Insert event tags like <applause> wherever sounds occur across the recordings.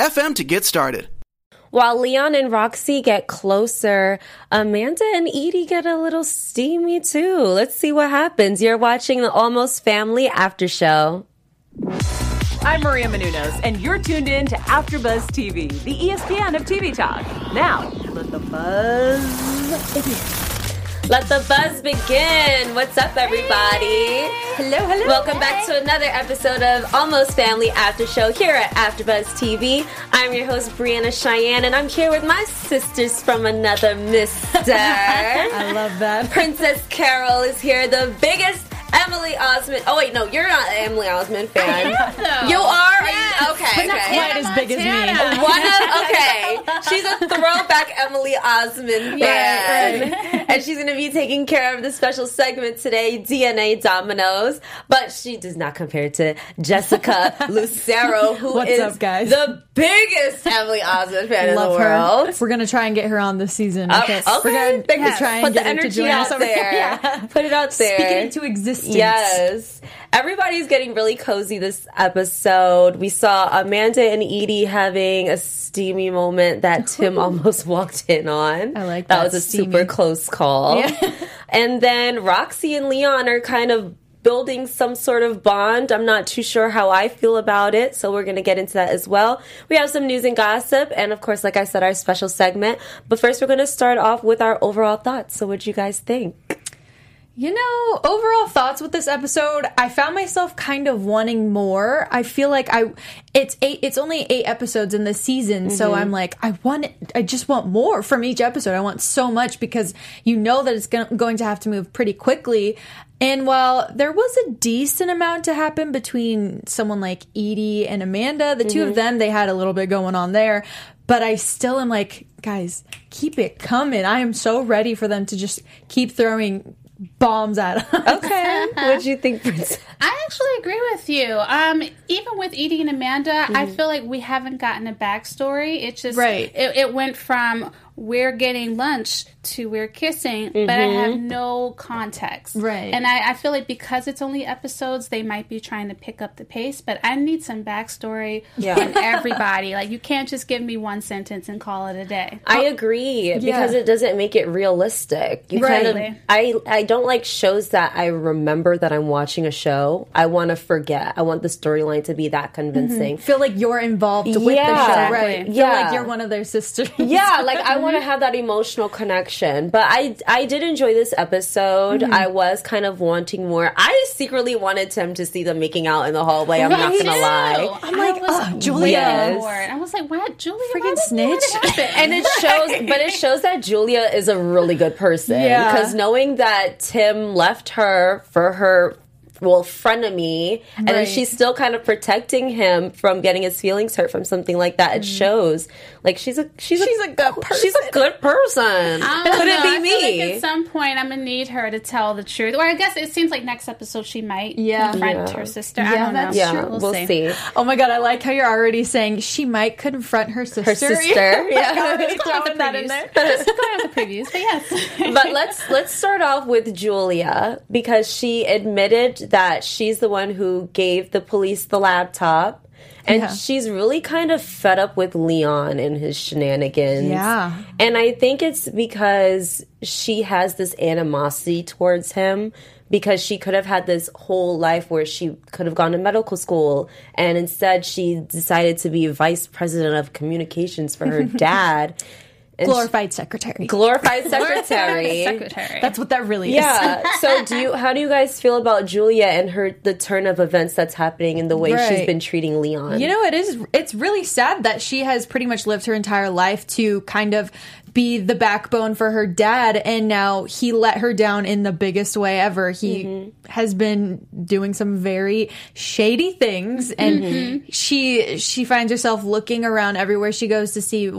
FM to get started. While Leon and Roxy get closer, Amanda and Edie get a little steamy too. Let's see what happens. You're watching the Almost Family After Show. I'm Maria Menounos, and you're tuned in to AfterBuzz TV, the ESPN of TV talk. Now, let the buzz begin. Let the buzz begin. What's up, everybody? Hello, hello. Welcome back to another episode of Almost Family After Show here at AfterBuzz TV. I'm your host, Brianna Cheyenne, and I'm here with my sisters from another mister. <laughs> I love that. Princess Carol is here, the biggest Emily Osment. Oh wait, no, you're not an Emily Osment fan. Oh, you are? Yes. You, okay, not okay. quite as big as me. <laughs> One of okay, she's a throwback Emily Osment fan, right. and she's going to be taking care of the special segment today, DNA Dominoes. But she does not compare to Jessica <laughs> Lucero, who What's is up, guys? the biggest Emily Osment fan Love in the her. world. We're gonna try and get her on this season. Uh, Okay, we're gonna Yes. try and put get the her to energy join us out over there. <laughs> Yeah. Put it out there. Speak it into existence. Yes. Everybody's getting really cozy this episode. We saw Amanda and Edie having a steamy moment that <laughs> Tim almost walked in on. I like that. that, was a steamy. super close call. Yeah. and then Roxy and Leon are kind of building some sort of bond. I'm not too sure how I feel about it, so we're going to get into that as well. We have some news and gossip, and of course, like I said, our special segment. But first, we're going to start off with our overall thoughts. So, what do you guys think? You know, overall thoughts with this episode, I found myself kind of wanting more. I feel like I it's eight it's only 8 episodes in the season, so mm-hmm. I'm like I want I just want more from each episode. I want so much because you know that it's go- going to have to move pretty quickly. And while there was a decent amount to happen between someone like Edie and Amanda, the two of mm-hmm. them they had a little bit going on there, but I still am like, guys, keep it coming. I am so ready for them to just keep throwing bombs at us. Okay. <laughs> what do you think, Princess? I actually agree with you. Um, even with Edie and Amanda, I feel like we haven't gotten a backstory. It's just Right. It, it went from we're getting lunch to we're kissing, but I have mm-hmm. no context. Right. And I, I feel like because it's only episodes, they might be trying to pick up the pace. But I need some backstory Yeah. from everybody. <laughs> like you can't just give me one sentence and call it a day. I agree because it doesn't make it realistic. You kind of Right. I I don't like shows that I remember that I'm watching a show. I want to forget. I want the storyline to be that convincing. Mm-hmm. Feel like you're involved with the Yeah. show, Exactly. right? Feel like you're one of their sisters. Yeah, like I want <laughs> to have that emotional connection. But I I did enjoy this episode. Mm-hmm. I was kind of wanting more. I secretly wanted Tim to see them making out in the hallway. I'm not gonna lie. I'm like, oh, oh Julia. Yes. I was like, what, Julia? Freaking snitch. what would happen? and it shows but it shows that julia is a really good person Yeah. because knowing that tim left her for her well frenemy and then Right. she's still kind of protecting him from getting his feelings hurt from something like that it mm. shows like she's a she's, She's a, a good person. she's a good person I don't could know. it I be feel like me at some point, I'm gonna need her to tell the truth. Or I guess it seems like next episode she might Yeah. confront Yeah. her sister. I Yeah, don't know. that's yeah We'll, we'll, see. see. Oh my god, I like how you're already saying she might confront her sister. her sister <laughs> yeah Already Let's go with throwing the that in there. Let's go the previews, but yes. but let's let's start off with Julia because she admitted that she's the one who gave the police the laptop. And Yeah. she's really kind of fed up with Leon and his shenanigans. Yeah. And I think it's because she has this animosity towards him because she could have had this whole life where she could have gone to medical school and instead she decided to be vice president of communications for her <laughs> dad. Glorified secretary. <laughs> glorified secretary. Secretary. That's what that really is. Yeah. <laughs> so do you how do you guys feel about Julia and her the turn of events that's happening and the way she's been treating Leon? You know, it is. It's really sad that she has pretty much lived her entire life to kind of be the backbone for her dad and now he let her down in the biggest way ever he mm-hmm. has been doing some very shady things and mm-hmm. she she finds herself looking around everywhere she goes to see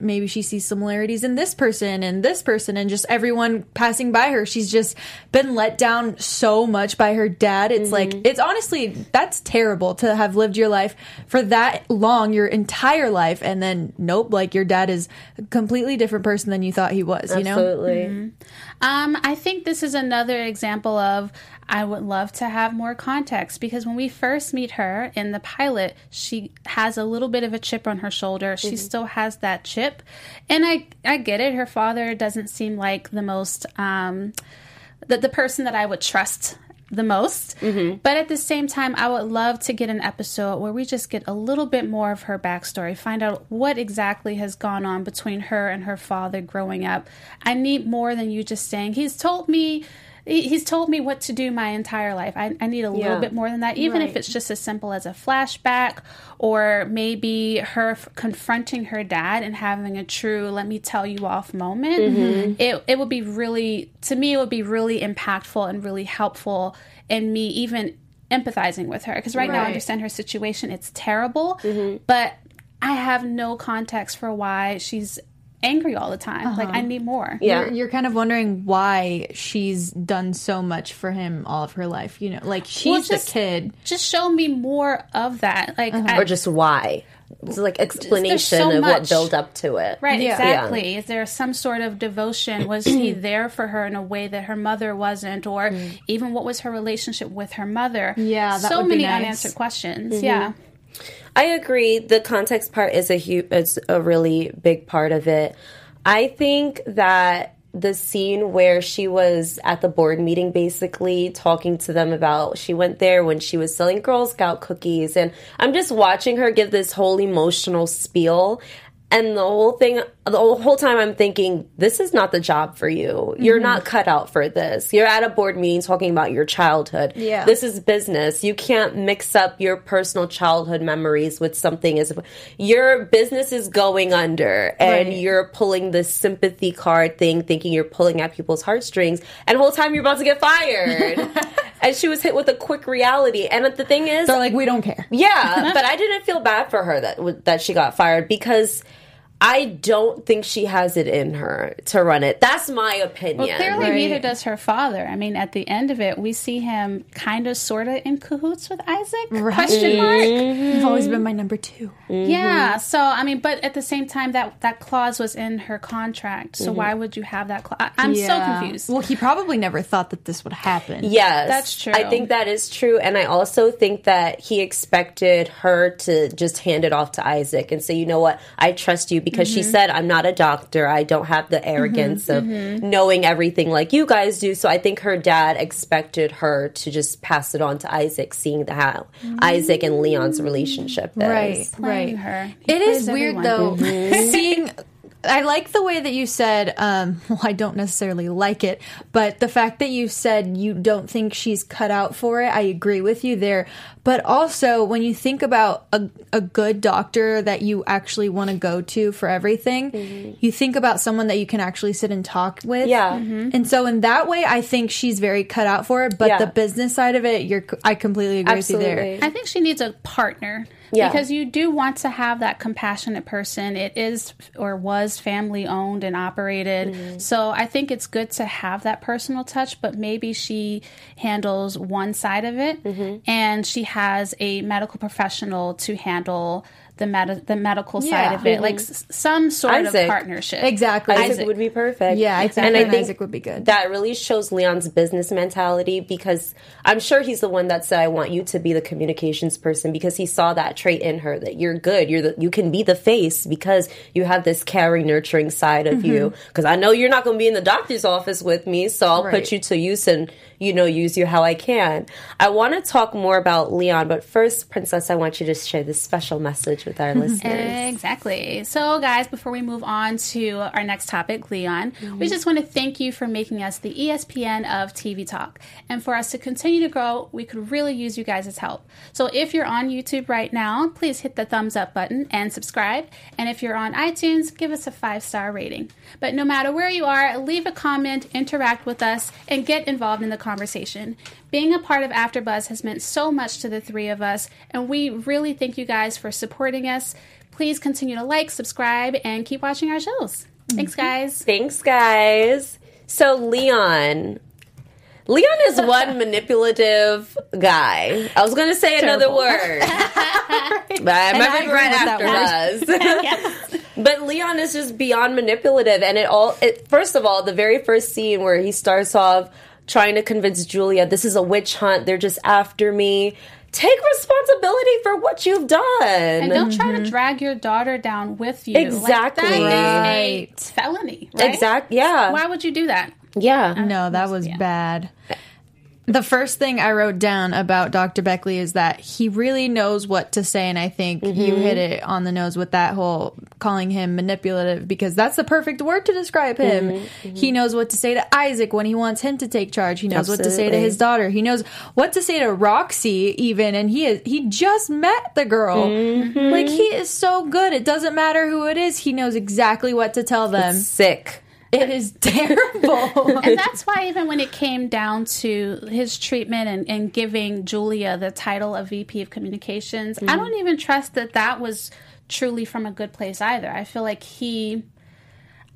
maybe she sees similarities in this person and this person and just everyone passing by her. She's just been let down so much by her dad. It's like mm-hmm. it's honestly that's terrible to have lived your life for that long your entire life and then nope like your dad is a completely different person than you thought he was you know? Absolutely. Mm-hmm. Um, I think this is another example of I would love to have more context because when we first meet her in the pilot, she has a little bit of a chip on her shoulder. She still has that chip, and I I get it. Her father doesn't seem like the most um, the the person that I would trust the most. Mm-hmm. But at the same time, I would love to get an episode where we just get a little bit more of her backstory, find out what exactly has gone on between her and her father growing up. I need more than you just saying, he's told me. He- He's told me what to do my entire life. I, I need a little Yeah. bit more than that, even if it's just as simple as a flashback or maybe her f- confronting her dad and having a true "let me tell you off" moment. Mm-hmm. It it would be really, to me, it would be really impactful and really helpful in me even empathizing with her because right, now I understand her situation. It's terrible, mm-hmm. but I have no context for why she's angry all the time. Like I uh-huh. need more. Yeah. You're, you're kind of wondering why she's done so much for him all of her life. You know, like she's Well, the just- kid. Just show me more of that. Like uh-huh. I, Or just why. It's like explanation so of what built up to it. Right, Yeah. exactly. Is there some sort of devotion? Was he <clears throat> there for her in a way that her mother wasn't, or mm. even what was her relationship with her mother? Yeah, that so would be many nice. unanswered questions. Mm-hmm. Yeah, I agree. The context part is a huge, it's a really big part of it. I think that the scene where she was at the board meeting, basically talking to them about she went there when she was selling Girl Scout cookies, and I'm just watching her give this whole emotional spiel. And the whole thing, the whole time I'm thinking, this is not the job for you. You're not mm-hmm. cut out for this. You're at a board meeting talking about your childhood. Yeah. This is business. You can't mix up your personal childhood memories with something as your business is going under and Right. you're pulling this sympathy card thing thinking you're pulling at people's heartstrings and the whole time you're about to get fired. <laughs> and she was hit with a quick reality. And the thing is They're like, we don't care. yeah, <laughs> but I didn't feel bad for her that that she got fired because I don't think she has it in her to run it. That's my opinion. well, clearly Right. neither does her father. I mean, at the end of it, we see him kind of, sort of in cahoots with Isaac? Question mark. You've always been my number two. Mm-hmm. Yeah. So I mean, but at the same time, that that clause was in her contract. So mm-hmm. why would you have that clause? I'm so confused. Well, he probably never thought that this would happen. Yes, That's true. I think that is true, and I also think that he expected her to just hand it off to Isaac and say, "You know what? I trust you because she mm-hmm. said I'm not a doctor. I don't have the mm-hmm, arrogance of mm-hmm. knowing everything like you guys do." So I think her dad expected her to just pass it on to Isaac, seeing the how Isaac and Leon's relationship is. Right, right. her. He It is weird everyone. though seeing. I like the way that you said. Um, <laughs> well, I don't necessarily like it, but the fact that you said you don't think she's cut out for it, I agree with you there. But also, when you think about a, a good doctor that you actually want to go to for everything, you think about someone that you can actually sit and talk with. Yeah. And so, in that way, I think she's very cut out for it. But Yeah. the business side of it, you're. I completely agree with you there. Absolutely. I think she needs a partner. Yeah. Because you do want to have that compassionate person. It is or was family owned and operated. Mm-hmm. So I think it's good to have that personal touch, but maybe she handles one side of it Mm-hmm. and she has a medical professional to handle the med- the medical side Yeah. of it. Like s- some sort Mm-hmm. Isaac. of partnership. Exactly. Isaac, would be perfect. Yeah, I think and I think Isaac would be good. That really shows Leon's business mentality because I'm sure he's the one that said, "I want you to be the communications person," because he saw that trait in her that you're good, you're the, you can be the face because you have this caring, nurturing side of you. Mm-hmm. Because I know you're not going to be in the doctor's office with me, so I'll Right. put you to use and you know, use you how I can. I want to talk more about Leon, but first, Princess, I want you to share this special message with our mm-hmm. listeners. Exactly. So, guys, before we move on to our next topic, Leon, we mm-hmm. just want to thank you for making us the ESPN of TV Talk. And for us to continue to grow, we could really use you guys' help. So, if you're on YouTube right now, please hit the thumbs up button and subscribe. And if you're on iTunes, give us a five star rating. But no matter where you are, leave a comment, interact with us, and get involved in the conversation. Being a part of AfterBuzz has meant so much to the three of us, and we really thank you guys for supporting us. Please continue to like, subscribe, and keep watching our shows. Thanks, mm-hmm. guys. Thanks, guys. So, Leon. Leon is one <laughs> manipulative guy. I was going to say another word. <laughs> but I remember right after Buzz. but Leon is just beyond manipulative. And it all, it, first of all, the very first scene where he starts off trying to convince Julia, this is a witch hunt, they're just after me. Take responsibility for what you've done. And don't try to mm-hmm. drag your daughter down with you. Exactly. Like, that Right. is a felony, right? Exact- yeah. Why would you do that? yeah. No, that uh, was bad. The first thing I wrote down about Dr. Bechley is that he really knows what to say, and I think you mm-hmm. hit it on the nose with that whole calling him manipulative because that's the perfect word to describe him. Mm-hmm. Mm-hmm. He knows what to say to Isaac when he wants him to take charge. He knows what to say to his daughter. He knows what to say to Roxy, even, and he is he just met the girl. Like he is so good. It doesn't matter who it is. He knows exactly what to tell them. Sick. It is terrible. <laughs> And that's why even when it came down to his treatment and, and giving Julia the title of VP of Communications, I mm-hmm. don't even trust that that was truly from a good place either. I feel like he,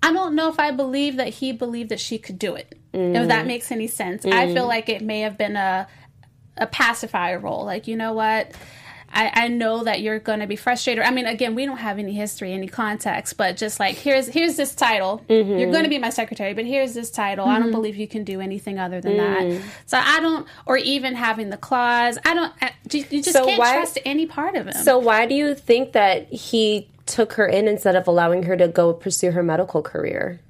I don't know if I believe that he believed that she could do it. If that mm-hmm. makes any sense, I mm-hmm. feel like it may have been a a pacifier role. Like you know what. I, I know that you're going to be frustrated. I mean, again, we don't have any history, any context, but just like here's here's this title. Mm-hmm. You're going to be my secretary, but here's this title. I don't mm-hmm. believe you can do anything other than that. Mm. So I don't, or even having the clause. I don't. I- You you just So can't why- trust any part of him. So why do you think that he took her in instead of allowing her to go pursue her medical career?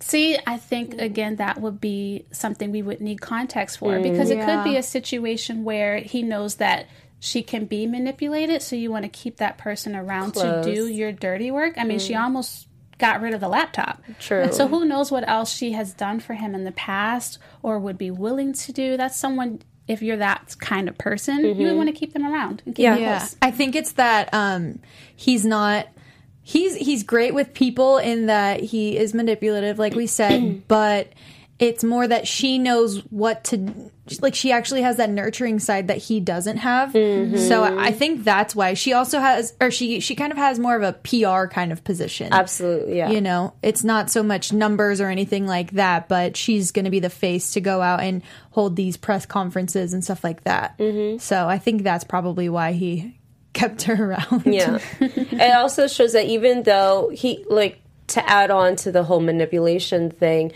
See, I think again that would be something we would need context for mm. because it could be a situation where he knows that she can be manipulated, so you want to keep that person around Close. to do your dirty work. I mean, she almost got rid of the laptop. True. So who knows what else she has done for him in the past or would be willing to do? That's someone if you're that kind of person, you would want to keep them around and keep Yeah. them Yeah. I think it's that um, he's not. He's he's great with people in that he is manipulative, like we said, <clears throat> but it's more that she knows what to like. She actually has that nurturing side that he doesn't have. So I think that's why she also has, or she she kind of has more of a PR kind of position. Absolutely, yeah. You know, it's not so much numbers or anything like that, but she's going to be the face to go out and hold these press conferences and stuff like that. Mm-hmm. So I think that's probably why he kept her <laughs> around. Yeah. <laughs> it also shows that even though he like to add on to the whole manipulation thing,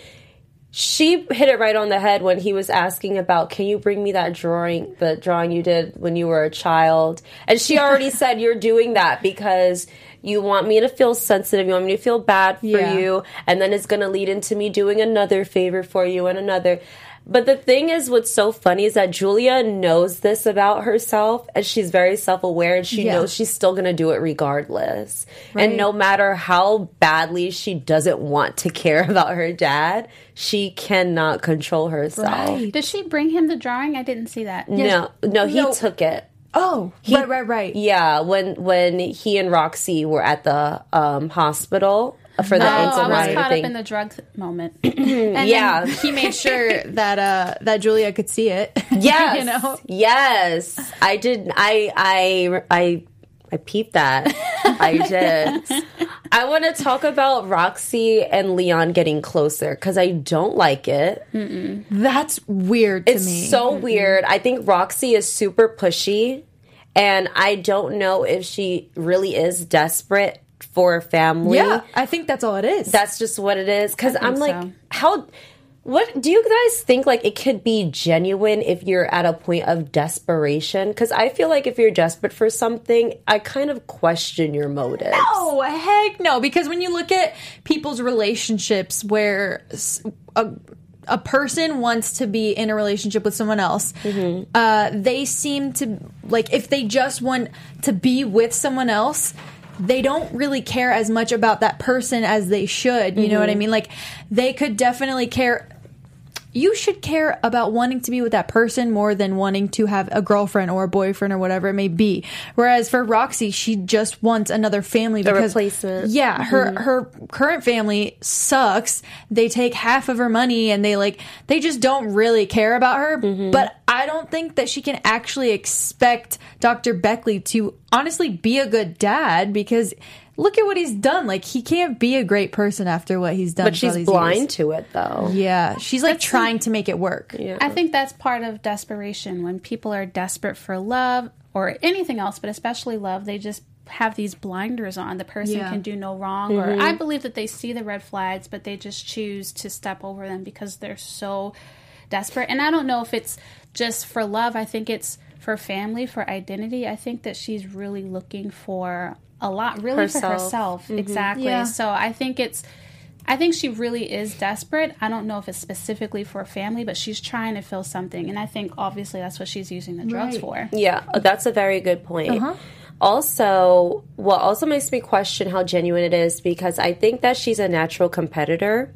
she hit it right on the head when he was asking about can you bring me that drawing the drawing you did when you were a child? And she already <laughs> said you're doing that because you want me to feel sensitive. You want me to feel bad for Yeah. you. And then it's going to lead into me doing another favor for you and another but the thing is what's so funny is that Julia knows this about herself and she's very self-aware and she Yeah. knows she's still going to do it regardless and no matter how badly she doesn't want to care <laughs> about her dad she cannot control herself Did she bring him the drawing? I didn't see that. no no he No. took it Oh, right, right, right. yeah when when he and roxy were at the um hospital for the Oh, ankle I was caught thing up in the drug moment. <clears throat> And yeah he made sure that uh that Julia could see it. <laughs> Yes. you know. Yes. I did. I I I I peeped that. I did. <laughs> I want to talk about Roxy and Leon getting closer because I don't like it. That's weird to It's me. so weird. I think Roxy is super pushy, and I don't know if she really is desperate for family. yeah, I think that's all it is. That's just what it is. Because I'm like, so. how? What do you guys think? Like, it could be genuine if you're at a point of desperation? Because I feel like if you're desperate for something, I kind of question your motives. Oh heck no! Because when you look at people's relationships, where a person wants to be in a relationship with someone else, uh, they seem to like if they just want to be with someone else. They don't really care as much about that person as they should. You know what I mm-hmm. mean? Like, they could definitely care you should care about wanting to be with that person more than wanting to have a girlfriend or a boyfriend or whatever it may be. Whereas for Roxy, she just wants another family because replacement. Yeah, her mm-hmm. her current family sucks. They take half of her money and they like they just don't really care about her. Mm-hmm. But I don't think that she can actually expect Dr. Bechley to honestly be a good dad because look at what he's done. Like he can't be a great person after what he's done. But she's blind years. to it, though. Yeah, she's like trying to make it work. I think that's part of desperation. When people are desperate for love or anything else, but especially love, they just have these blinders on. The person Yeah. can do no wrong. Or mm-hmm. I believe that they see the red flags, but they just choose to step over them because they're so desperate. And I don't know if it's just for love. I think it's for family, for identity. I think that she's really looking for a lot, really for Herself. herself. Exactly. Yeah. So I think it's I think she really is desperate. I don't know if it's specifically for a family, but she's trying to feel something. And I think obviously that's what she's using the drugs Right. for. Yeah, that's a very good point. Uh-huh. Also, what also makes me question how genuine it is because I think that she's a natural competitor.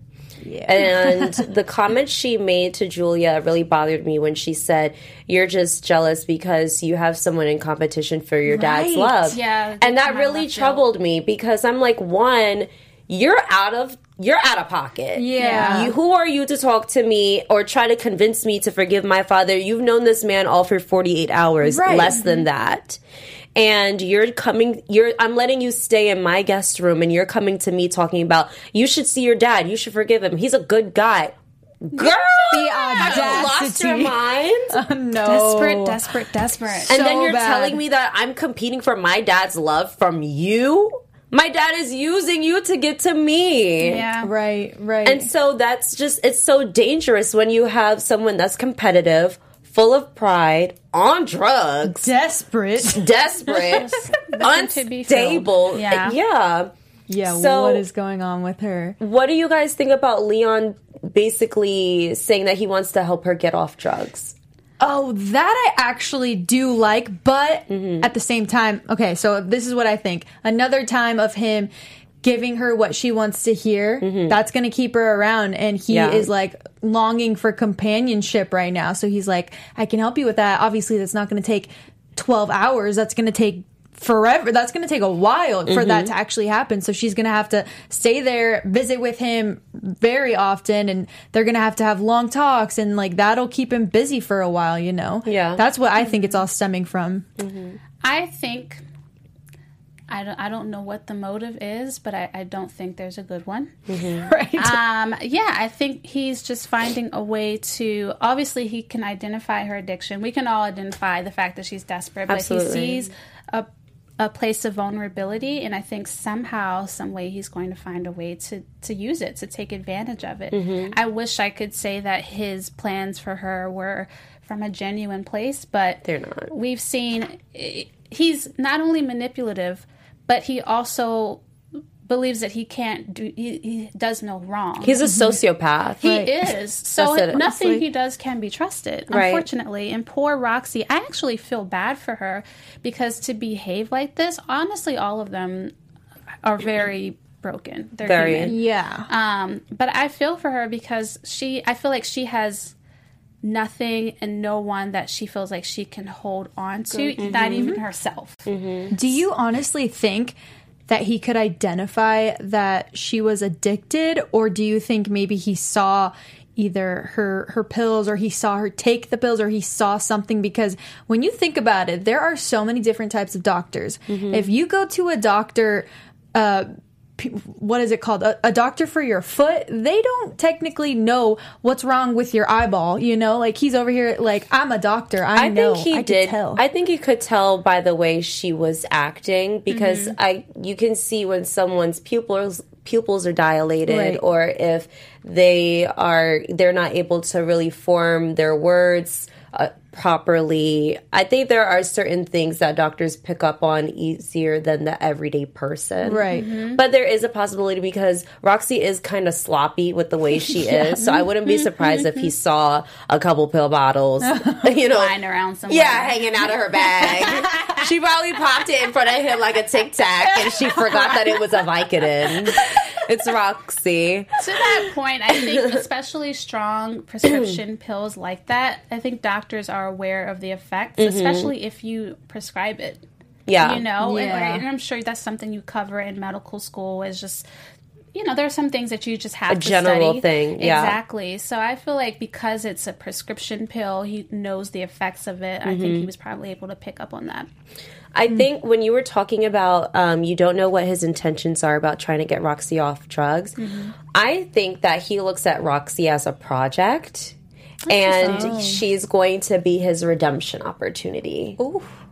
And <laughs> the comment she made to Julia really bothered me when she said, You're just jealous because you have someone in competition for your dad's love. Yeah, And that really troubled me because I'm like, one, you're out of you're out of pocket. Yeah. You, who are you to talk to me or try to convince me to forgive my father? You've known this man all for 48 hours, Right. less than that. And you're coming, you're, I'm letting you stay in my guest room and you're coming to me talking about, you should see your dad. You should forgive him. He's a good guy. Girl! The Have you lost your audacity. mind? <laughs> Uh, no. Desperate, desperate, desperate. and then you're bad. telling me that I'm competing for my dad's love from you? My dad is using you to get to me. yeah. Right, right. And so that's just, it's so dangerous when you have someone that's competitive, full of pride, on drugs, desperate. <laughs> desperate, <laughs> unstable. Yeah. yeah. Yeah, So- what is going on with her? What do you guys think about Leon basically saying that he wants to help her get off drugs? Oh, that I actually do like, but mm-hmm. at the same time, okay, so this is what I think. Another time of him giving her what she wants to hear, mm-hmm. that's going to keep her around. And he Yeah. is like longing for companionship right now. So he's like, I can help you with that. Obviously, that's not going to take 12 hours. That's going to take forever. That's going to take a while for mm-hmm. that to actually happen. So she's going to have to stay there, visit with him very often, and they're going to have to have long talks, and like that'll keep him busy for a while, you know? Yeah. That's what I think it's all stemming from. Mm-hmm. I think I don't I don't know what the motive is, but I, I don't think there's a good one. <laughs> right? Um, yeah, I think he's just finding a way to. Obviously, he can identify her addiction. We can all identify the fact that she's desperate, but Absolutely. he sees a a place of vulnerability, and I think somehow, some way, he's going to find a way to to use it to take advantage of it. I wish I could say that his plans for her were from a genuine place, but They're not. We've seen eh, he's not only manipulative, but he also believes that he can't do he, he does no wrong He's a sociopath. he Right. is. So it, nothing honestly. he does can be trusted, Right. unfortunately. And poor Roxy, I actually feel bad for her because to behave like this, honestly, all of them are very broken. They're Very. human. yeah. Um, but I feel for her because she, I feel like she has nothing and no one that she feels like she can hold on to, not even herself. Do you honestly think that he could identify that she was addicted, or do you think maybe he saw either her her pills or he saw her take the pills or he saw something? Because when you think about it there are so many different types of doctors. If you go to a doctor uh p- what is it called a, a doctor for your foot they don't technically know what's wrong with your eyeball you know like he's over here like i'm a doctor i, I know think he I did. tell. I think you could tell by the way she was acting because Mm-hmm. I you can see when someone's pupils pupils are dilated Right. or if they are they're not able to really form their words. Uh, properly. I think there are certain things that doctors pick up on easier than the everyday person. Right. Mm-hmm. But there is a possibility because Roxy is kind of sloppy with the way she <laughs> is. So I wouldn't be surprised if he mm-hmm. saw a couple pill bottles, <laughs> <laughs> you know, Lying around somewhere. yeah, hanging out of her bag. she probably popped it in front of him like a tic tac and she forgot that it was a Vicodin. It's Roxy. To that point, I think especially strong prescription <clears throat> pills like that, I think doctors are aware of the effects, especially if you prescribe it. Yeah. You know, and- Yeah. and, I'm sure that's something you cover in medical school is just you know, there are some things that you just have A to general study. thing, yeah. Exactly. So I feel like because it's a prescription pill, he knows the effects of it. I think Mm-hmm. he was probably able to pick up on that. I think when you were talking about um, you don't know what his intentions are about trying to get Roxy off drugs, I think that he looks at Roxy as a project. And she's going to be his redemption opportunity.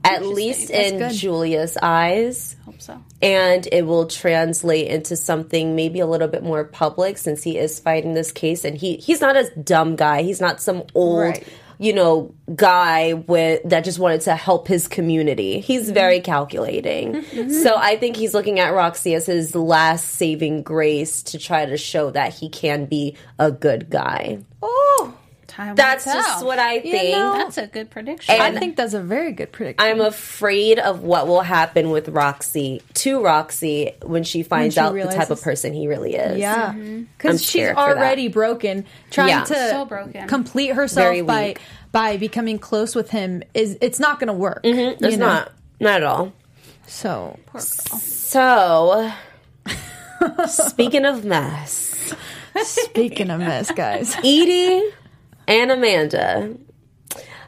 At least in good. Julia's eyes. Hope so. and it will translate into something maybe a little bit more public since he is fighting this case and he he's not a dumb guy he's not some old Right. you know guy with that just wanted to help his community he's Mm-hmm. very calculating so i think he's looking at roxy as his last saving grace to try to show that he can be a good guy Oh, Time will that's tell. just what i think That's a good prediction. And- I think that's a very good prediction. I'm afraid of what will happen with Roxy to Roxy when she finds she out the type of person he really is. Yeah, mm-hmm. Mm-hmm. I'm because she's scared that. already broken. Trying Yeah. to So broken. complete herself by by becoming close with him is it's not going to work. Mm-hmm. It's you know? not. Not at all. So Poor girl. So, <laughs> speaking of mess, speaking of mess, guys, Edie and Amanda.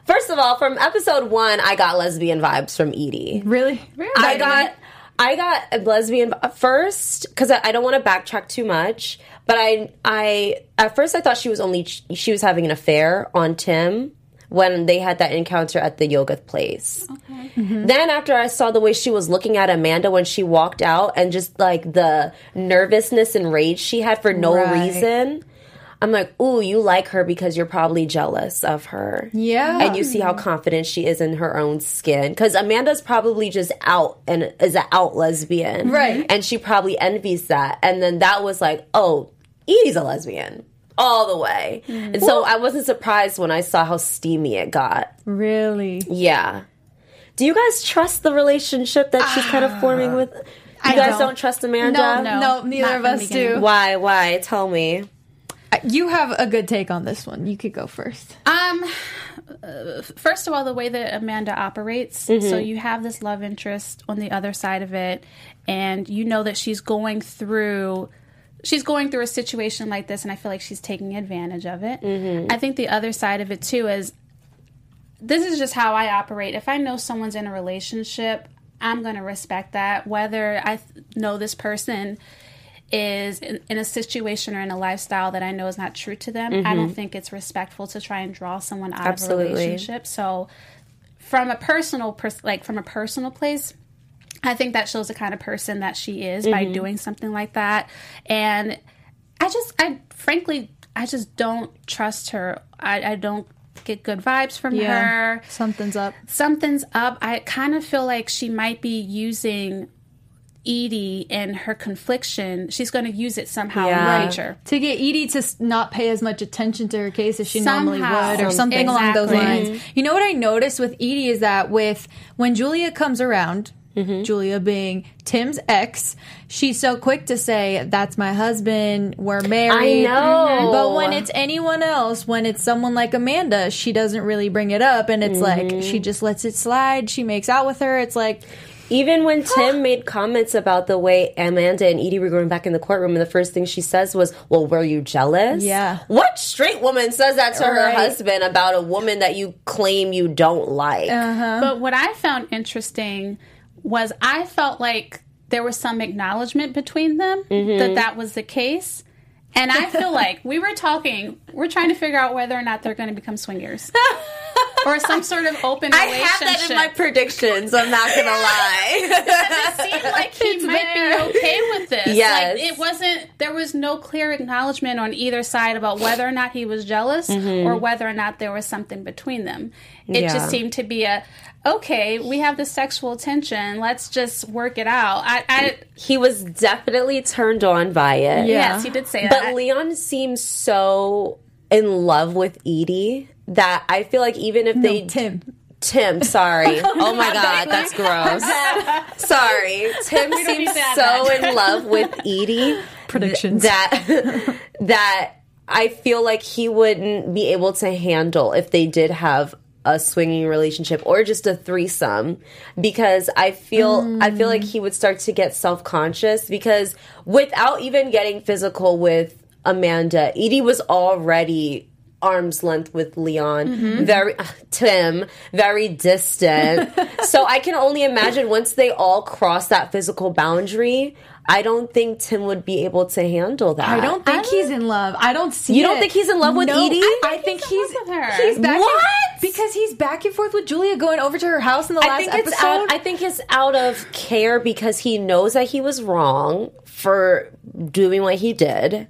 First of all, from episode one, I got lesbian vibes from Edie. really, I got I got a lesbian first because I, I don't want to backtrack too much. But I I at first I thought she was only she was having an affair on Tim when they had that encounter at the yoga place. Mm-hmm. Then after I saw the way she was looking at Amanda when she walked out and just like the nervousness and rage she had for no Right. reason. I'm like, ooh, you like her because you're probably jealous of her. Yeah. And you see how confident she is in her own skin. Because Amanda's probably just out and is an out lesbian. Right. And she probably envies that. And then that was like, oh, Edie's a lesbian. All the way. And so I wasn't surprised when I saw how steamy it got. really. Yeah. Do you guys trust the relationship that she's kind of ah. forming with? You I guys don't. don't. trust Amanda? No, No, no, neither not of from the us do. Why? Why? Tell me. You have a good take on this one. You could go first. Um, uh, first of all, the way that Amanda operates. So you have this love interest on the other side of it, and you know that she's going through. She's going through a situation like this, and I feel like she's taking advantage of it. I think the other side of it too is this is just how I operate. If I know someone's in a relationship, I'm going to respect that. Whether I th- know this person is in, in a situation or in a lifestyle that I know is not true to them, I don't mm-hmm. think it's respectful to try and draw someone out of a relationship. So, from a personal, pers- like from a personal place, I think that shows the kind of person that she is by mm-hmm. doing something like that. And I just, I frankly, I just don't trust her. I, I don't get good vibes from her. something's up. Something's up. I kind of feel like she might be using Edie and her confliction. She's going to use it somehow Yeah. in nature. To get Edie to not pay as much attention to her case as she normally would, or something along those Exactly. lines. Mm-hmm. You know what I noticed with Edie is that with when Julia comes around, mm-hmm. Julia being Tim's ex, she's so quick to say, "That's my husband. We're married." I know. But when it's anyone else, when it's someone like Amanda, she doesn't really bring it up, and it's like mm-hmm. she just lets it slide. She makes out with her. It's like. Even when Tim made comments about the way Amanda and Edie were going back in the courtroom, and the first thing she says was, Well, were you jealous? Yeah. What straight woman says that to her husband about a woman that you claim you don't like? Uh-huh. But what I found interesting was I felt like there was some acknowledgement between them mm-hmm. that that was the case. And I feel <laughs> like we were talking, we're trying to figure out whether or not they're going to become swingers <laughs> or some sort of open I relationship. I have that in my predictions, I'm not gonna lie. <laughs> it seemed like he might be okay with this. Yes. Like, it wasn't, there was no clear acknowledgement on either side about whether or not he was jealous mm-hmm. or whether or not there was something between them. It Yeah. just seemed to be a, okay, we have the sexual tension. Let's just work it out. I, I He was definitely turned on by it. Yeah. yes, he did say But that. But Leon seems so in love with Edie that I feel like even if they Tim. Tim, sorry. <laughs> Oh my god, that's gross. <laughs> sorry. Tim seems so in love with Edie <laughs> Predictions. that that I feel like he wouldn't be able to handle if they did have a swinging relationship or just a threesome because I feel I feel like he would start to get self-conscious because without even getting physical with Amanda, Edie was already arm's length with Leon, mm-hmm. very uh, Tim, very distant. <laughs> so I can only imagine once they all cross that physical boundary, I don't think Tim would be able to handle that. I don't think he's in love. I don't see. You don't it. think he's in love with No, Edie? I, I think he's in he's love with her. he's back. What? because he's back and forth with Julia, going over to her house in the I last think episode. out. I think it's out of care because he knows that he was wrong for doing what he did,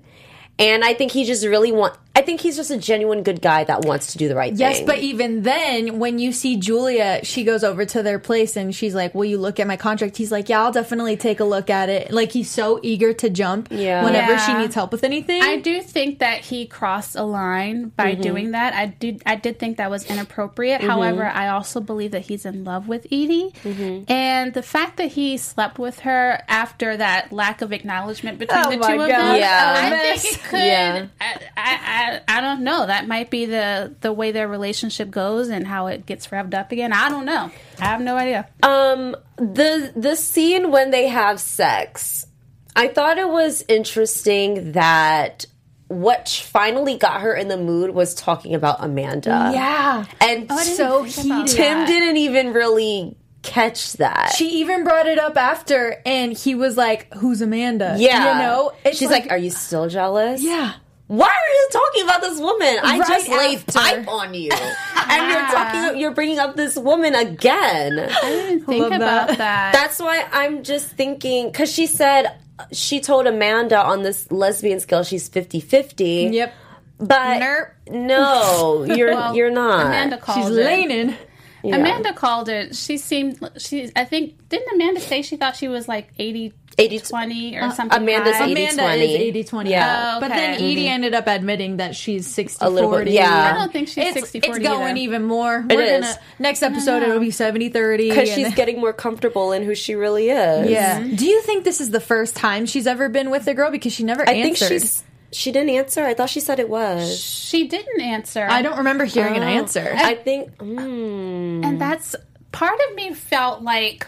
and I think he just really want. I think he's just a genuine good guy that wants to do the right Yes, thing. Yes, but even then, when you see Julia, she goes over to their place and she's like, "Will you look at my contract?" He's like, "Yeah, I'll definitely take a look at it." Like he's so eager to jump Yeah. whenever she needs help with anything. I do think that he crossed a line by mm-hmm. doing that. I did. I did think that was inappropriate. Mm-hmm. However, I also believe that he's in love with Edie, mm-hmm. and the fact that he slept with her after that lack of acknowledgement between Oh the my two of them, Yeah. I think it could. Yeah. I, I, I, I don't know. That might be the the way their relationship goes and how it gets revved up again. I don't know. I have no idea. Um, the the scene when they have sex, I thought it was interesting that what finally got her in the mood was talking about Amanda. yeah, and so think about heated. Tim didn't even really catch that. She even brought it up after, and he was like, "Who's Amanda?" yeah, you know. It's she's like, "Are you still jealous?" yeah." Why are you talking about this woman? I Right just laid after. pipe on you, <laughs> and you're talking. You're bringing up this woman again. I didn't think Love about that. that. That's why I'm just thinking because she said she told Amanda on this lesbian scale she's 50-50. Yep. But Nerp. no, you're <laughs> Well, you're not. Amanda called She's it. leaning. Yeah. Amanda called it. She seemed. She. I think. Didn't Amanda say she thought she was like 80, 80 20 or uh, something? Amanda's high? 80 Amanda 20. is 80 20. Yeah. Oh, But then okay. Edie mm-hmm. ended up admitting that she's 60 A little bit, 40. yeah. I don't think she's it's, 60 It's 40 going either. even more. We're is. gonna next episode it'll be 70 30. Because and- she's <laughs> getting more comfortable in who she really is. Yeah. Do you think this is the first time she's ever been with a girl because she never I answered? think she's she didn't answer. I thought she said it was. She didn't answer. I don't remember hearing Oh. an answer. I think. Mm, and that's part of me felt like.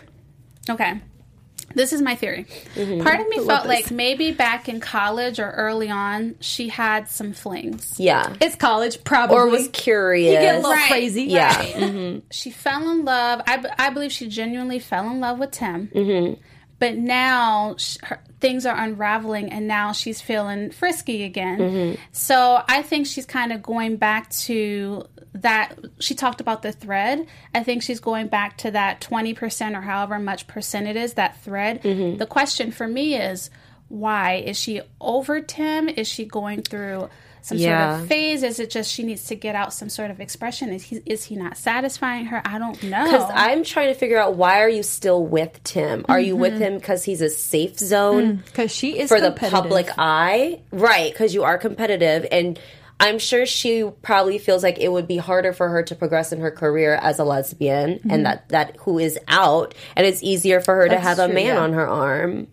Okay. This is my theory. Mm-hmm. Part of me felt like maybe back in college or early on, she had some flings. yeah. it's college, probably. Or was curious. You get a little Right. crazy. Yeah. Right. She fell in love. I, I believe she genuinely fell in love with Tim. Mm-hmm. But now sh her, things are unraveling, and now she's feeling frisky again. Mm-hmm. So I think she's kind of going back to that. She talked about the thread. I think she's going back to that 20% or however much percent it is, that thread. Mm-hmm. The question for me is why? Is she over Tim? Is she going through some Yeah. sort of phase? Is it just she needs to get out some sort of expression? Is he is he not satisfying her? I don't know. Because I'm trying to figure out why are you still with Tim? Are you with mm-hmm. him because he's a safe zone mm, Because she is for the public eye? Right, because you are competitive. And I'm sure she probably feels like it would be harder for her to progress in her career as a lesbian and mm-hmm. that, that who is out. And it's easier for her to That's have a man yeah. on her arm.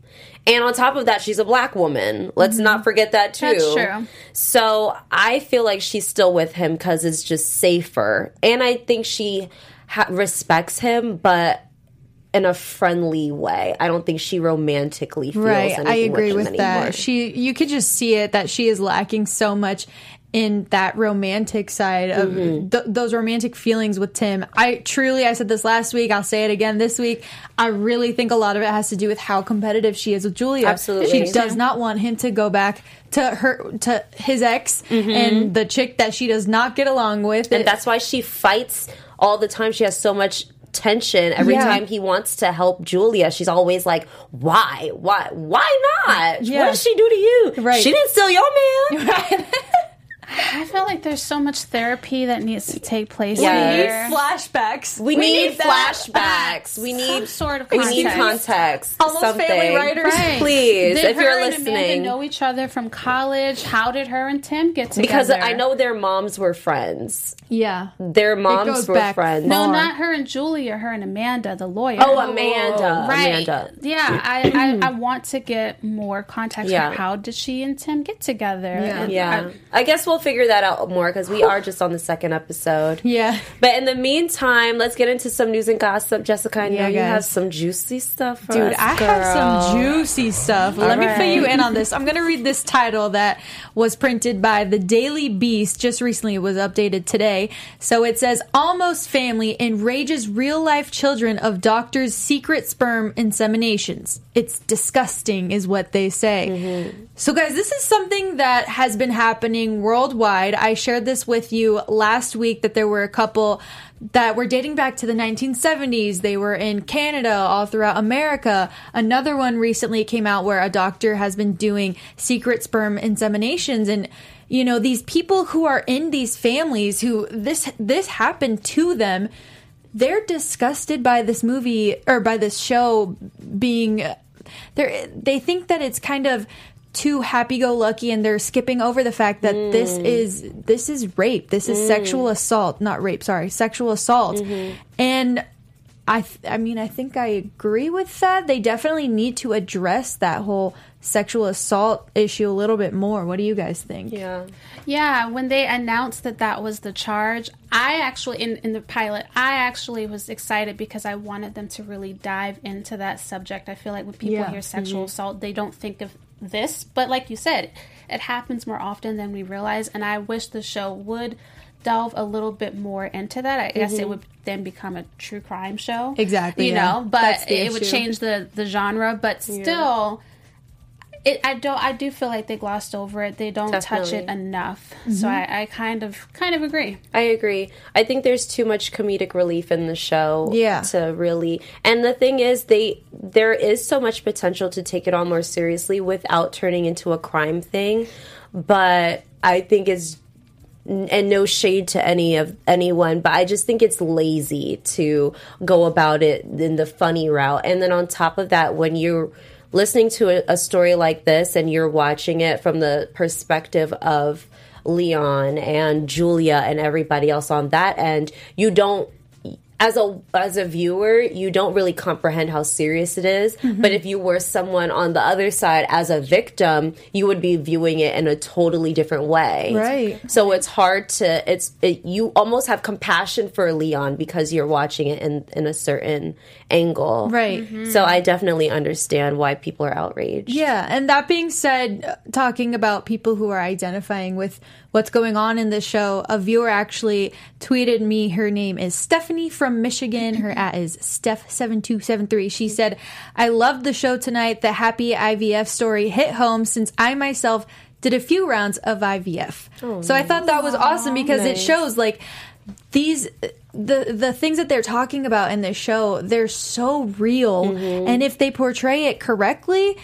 And on top of that, she's a black woman. Let's not mm-hmm. forget that too. That's true. So I feel like she's still with him because it's just safer, and I think she ha- respects him, but in a friendly way. I don't think she romantically feels Right, I agree with anymore. that. She, you could just see it that she is lacking so much in that romantic side of Mm-hmm. th- those romantic feelings with Tim. I truly, I said this last week. I'll say it again this week. I really think a lot of it has to do with how competitive she is with Julia. Absolutely. she does not want him to go back to her to his ex Mm-hmm. and the chick that she does not get along with. and that's why she fights all the time. She has so much tension every Yeah. time he wants to help Julia. She's always like, "Why? Why? Why not? Yeah. What did she do to you? Right. She didn't steal your man." <laughs> <laughs> I feel like there's so much therapy that needs to take place Yes. here. flashbacks. We, need, that. flashbacks. We need Some sort of we need context. context. Almost something. family writers. Right. Please, Did if her you're and Amanda know each other from college? How did her and Tim get together? Because I know their moms were friends. Yeah. Their moms goes were back friends. No, not her and Julia. Her and Amanda, the lawyer. Oh, Amanda. Right. Amanda. Yeah, I, I, I want to get more context. Yeah. How did she and Tim get together? Yeah. And Yeah. I- I, guess we'll figure that out more because we are just on the second episode. Yeah. But in the meantime, let's get into some news and gossip. Jessica, I know Yeah, you guys. have some juicy stuff Dude, us, I girl. have some juicy stuff. Let me fill you in on this. I'm going to read this title that was printed by the Daily Beast just recently. It was updated today. So it says Almost Family enrages real life children of doctors' secret sperm inseminations. It's disgusting, is what they say. Mm-hmm. So, guys, this is something that has been happening worldwide. I shared this with you last week that there were a couple that were dating back to the 1970s. They were in Canada, all throughout America. Another one recently came out where a doctor has been doing secret sperm inseminations and you know these people who are in these families who this this happened to them they're disgusted by this movie or by this show being they they think that it's kind of too happy-go-lucky and they're skipping over the fact that this mm. is this is rape this is sexual mm. assault not rape sorry sexual assault mm-hmm. and I, th- I mean, I think I agree with that. They definitely need to address that whole sexual assault issue a little bit more. What do you guys think? Yeah. Yeah, when they announced that that was the charge, I actually in in the pilot, I actually was excited because I wanted them to really dive into that subject. I feel like when people Yeah. hear sexual mm-hmm. assault, they don't think of this, but like you said, it happens more often than we realize, and I wish the show would delve a little bit more into that. I guess it would then become a true crime show. Exactly, You yeah. know, but it would change the the genre, but still it, I don't. I do feel like they glossed over it. They don't touch it enough. So Mm-hmm. I, I kind of kind of agree. I agree. I think there's too much comedic relief in the show. Yeah. To really, and the thing is, they there is so much potential to take it on more seriously without turning into a crime thing. But I think it's and no shade to any of anyone, but I just think it's lazy to go about it in the funny route. And then on top of that, when you're listening to a, a story like this and you're watching it from the perspective of Leon and Julia and everybody else on that end, you don't as a as a viewer, you don't really comprehend how serious it is. Mm-hmm. But if you were someone on the other side as a victim, you would be viewing it in a totally different way. Right. So it's hard to it's it, you almost have compassion for Leon because you're watching it in in a certain angle. Right. So I definitely understand why people are outraged. Yeah, and that being said, talking about people who are identifying with what's going on in this show, a viewer actually tweeted me. Her name is Stephanie from Michigan. Her at is Steph7273. She said, I loved the show tonight. The happy IVF story hit home since I myself did a few rounds of IVF. so I thought that was awesome because it shows like these the the things that they're talking about in this show they're so real Mm-hmm. and if they portray it correctly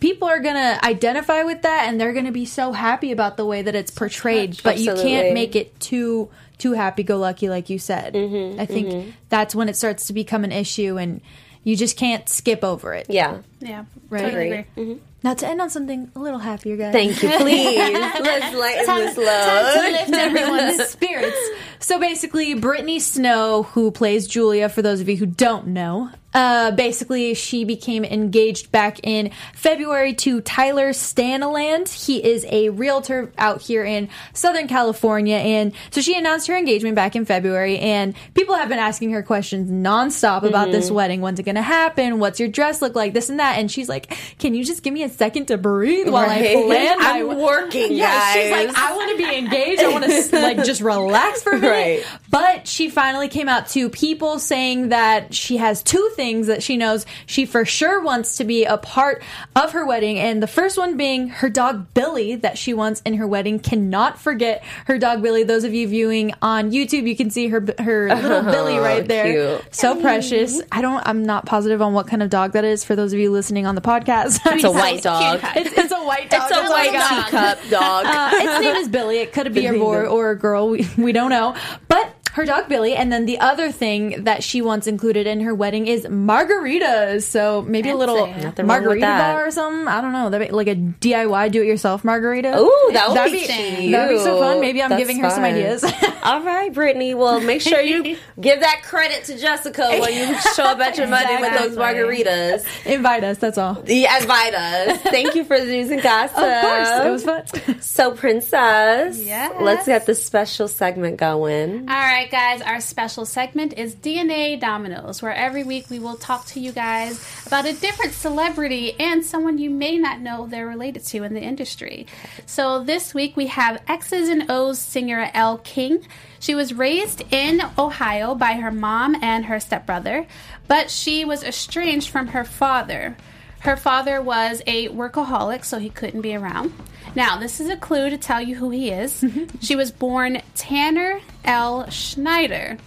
people are gonna identify with that and they're gonna be so happy about the way that it's portrayed but you can't make it too too happy-go-lucky like you said Mm-hmm, i think that's when it starts to become an issue and you just can't skip over it Yeah. Yeah, Right. totally Agree. agree. now to end on something a little happier guys Thank you. Please. <laughs> Let's lighten this load. to lift everyone's <laughs> spirits. So basically, Brittany Snow, who plays Julia, for those of you who don't know, uh, basically she became engaged back in February to Tyler Stanaland. He is a realtor out here in Southern California, and so she announced her engagement back in February. And people have been asking her questions nonstop about this wedding. When's it going to happen? What's your dress look like? This and that. And she's like, "Can you just give me a second to breathe while I plan my I'm working, yeah, she's like. I want to be engaged. I want to like just relax for a minute. Right. But she finally came out to people saying that she has two things things that she knows she for sure wants to be a part of her wedding. And the first one being her dog Billy that she wants in her wedding. Cannot forget her dog Billy. Those of you viewing on YouTube, you can see her her <laughs> little Billy right there. cute. So precious. I don't. I'm not positive on what kind of dog that is. For those of you listening on the podcast, It's a white dog. it's, it's a white dog. <laughs> It's a Oh white God. teacup dog. Uh, its name is Billy. It could be a boy or a girl. We, we don't know. But her dog Billy. And then the other thing that she wants included in her wedding is margaritas. So maybe a little Nothing margarita bar or something. I don't know. That'd be like a DIY do it yourself margarita. Ooh, that would That'd be be, that'd be so fun. Maybe I'm That's giving her some ideas. <laughs> All right, Brittany. Well, make sure you give that credit to Jessica when you show up at your <laughs> wedding with those margaritas. Invite us. That's all. Yeah, invite us. Thank you for the news and gossip. Of course, it was fun. <laughs> So, Princess, Yes. let's get the special segment going. All right, guys, our special segment is DNA Dominoes, where every week we will talk to you guys about a different celebrity and someone you may not know they're related to in the industry. So this week we have X's and O's singer Elle King. She was raised in Ohio by her mom and her stepbrother, but she was estranged from her father. Her father was a workaholic, so he couldn't be around. Now, this is a clue to tell you who he is. she was born Tanner Elle Schneider.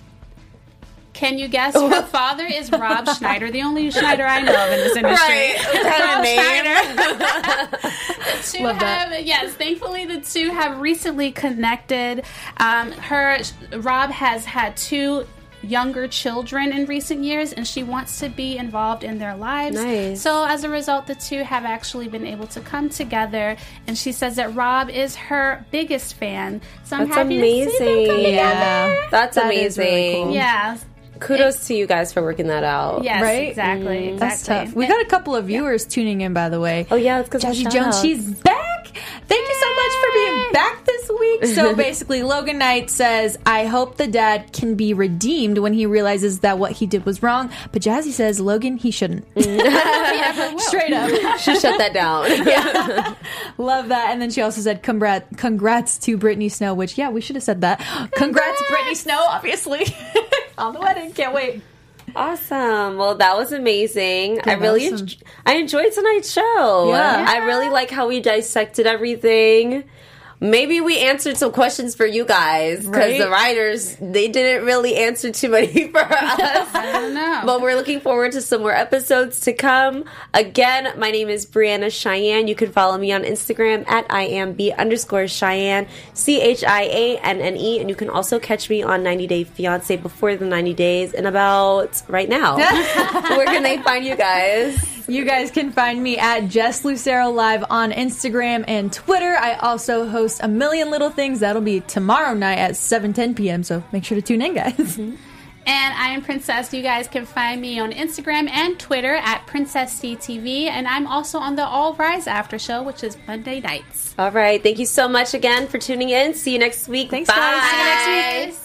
Can you guess? Her <laughs> father is Rob Schneider, the only Schneider I know of in this industry. Of Rob? Schneider. <laughs> the two Love that. yes. Thankfully, the two have recently connected. Um, her Rob has had two younger children in recent years, and she wants to be involved in their lives. Nice. So as a result, the two have actually been able to come together. And she says that Rob is her biggest fan. So I'm That's happy to see them come amazing. together. Yeah. That's That is amazing. really cool. Yeah. Kudos to you guys for working that out. Yes. Right? Exactly. Mm. Exactly. That's tough. We got a couple of viewers tuning in, by the way. Oh, yeah, it's because Jazzy Jones, she's back. Thank you so much for being back this week. So <laughs> basically, Logan Knight says, I hope the dad can be redeemed when he realizes that what he did was wrong. But Jazzy says, Logan, he shouldn't. <laughs> <laughs> Straight up. She shut that down. Love that. And then she also said, congrats, congrats to Brittany Snow, which, yeah, we should have said that. Congrats, Brittany Snow, obviously, on the wedding. Can't wait. Awesome. Well, that was amazing. I really, was some- en- I enjoyed tonight's show. Yeah. I really like how we dissected everything. Maybe we answered some questions for you guys because Right? the writers they didn't really answer too many <laughs> for us. I don't know. But we're looking forward to some more episodes to come. Again, my name is Brianna Chianne. You can follow me on Instagram at IMB underscore Chianne, C H I A N N E. And you can also catch me on 90 Day Fiance before the 90 days and about right now. <laughs> Where can they find you guys? You guys can find me at Jess Lucero Live on Instagram and Twitter. I also host a million little things. That'll be tomorrow night at 7:10 p.m. So make sure to tune in, guys. Mm-hmm. And I am Princess. You guys can find me on Instagram and Twitter at Princess CTV. And I'm also on the All Rise After Show, which is Monday nights. All right. Thank you so much again for tuning in. See you next week. Thanks, Bye. guys. See you next week.